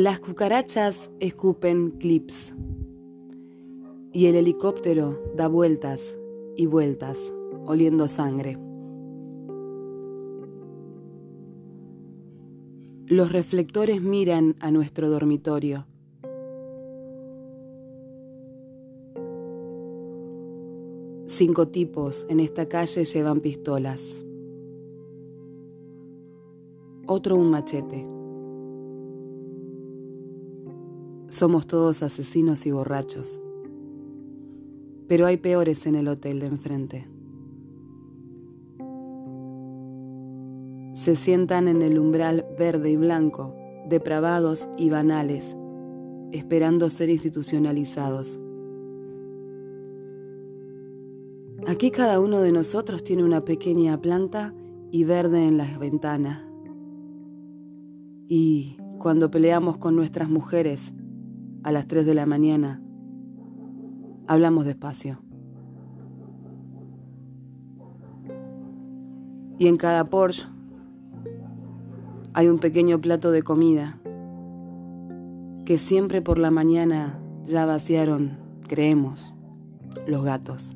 Las cucarachas escupen clips y el helicóptero da vueltas y vueltas, oliendo sangre. Los reflectores miran a nuestro dormitorio. Cinco tipos en esta calle llevan pistolas. Otro un machete. Somos todos asesinos y borrachos. Pero hay peores en el hotel de enfrente. Se sientan en el umbral verde y blanco, depravados y banales, esperando ser institucionalizados. Aquí cada uno de nosotros tiene una pequeña planta y verde en la ventana. Y cuando peleamos con nuestras mujeres, a las 3 de la mañana, hablamos despacio. Y en cada Porsche hay un pequeño plato de comida que siempre por la mañana ya vaciaron, creemos, los gatos.